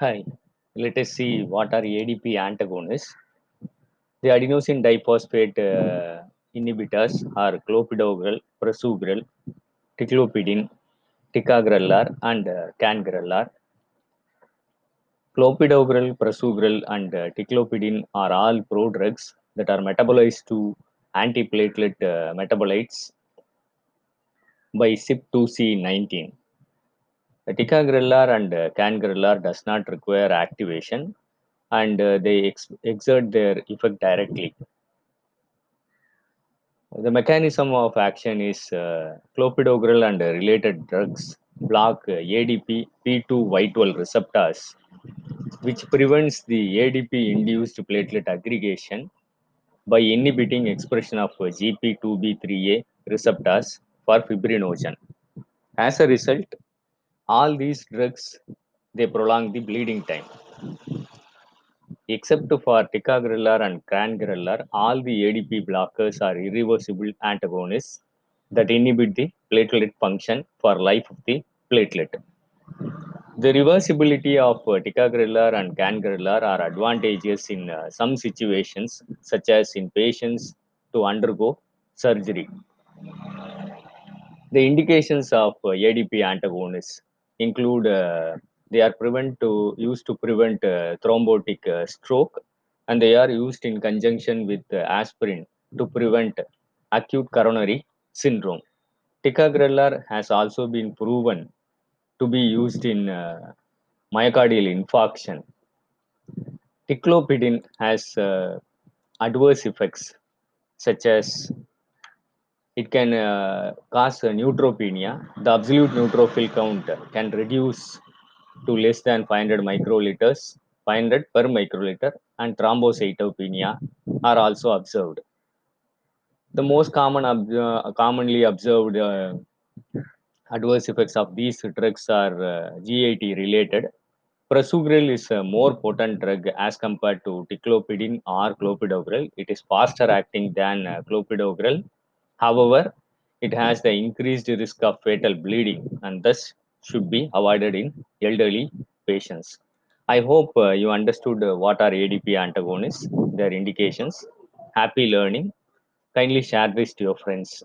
Hi, let us see what are ADP antagonists. The adenosine diphosphate uh, inhibitors are clopidogrel, prasugrel, ticlopidine, ticagrelor, and uh, cangrelor. Clopidogrel, prasugrel, and uh, ticlopidine are all prodrugs that are metabolized to antiplatelet uh, metabolites by CYP2C19. Ticagrelor and uh, does not require activation and uh, they ex- exert their effect directly. The mechanism of action is uh, clopidogrel and related drugs block uh, ADP P2Y12 receptors, which prevents the ADP induced platelet aggregation by inhibiting expression of uh, GP2B3A receptors for fibrinogen. As a result, all these drugs they prolong the bleeding time. Except for ticagrelor and cangrelor, all the ADP blockers are irreversible antagonists that inhibit the platelet function for life of the platelet. The reversibility of ticagrelor and cangrelor are advantageous in uh, some situations, such as in patients to undergo surgery. The indications of uh, ADP antagonists include uh, they are prevent to used to prevent uh, thrombotic uh, stroke, and they are used in conjunction with aspirin to prevent acute coronary syndrome. Ticagrelor has also been proven to be used in uh, myocardial infarction. Ticlopidine has uh, adverse effects such as it can uh, cause neutropenia. The absolute neutrophil count can reduce to less than 500 microliters, 500 per microliter, and thrombocytopenia are also observed. The most common uh, commonly observed uh, adverse effects of these drugs are uh, GIT related. Prasugrel is a more potent drug as compared to ticlopidine or clopidogrel. It is faster acting than uh, clopidogrel. However, it has the increased risk of fatal bleeding and thus should be avoided in elderly patients. I hope uh, you understood uh, what are ADP antagonists, their indications. Happy learning. Kindly share this to your friends.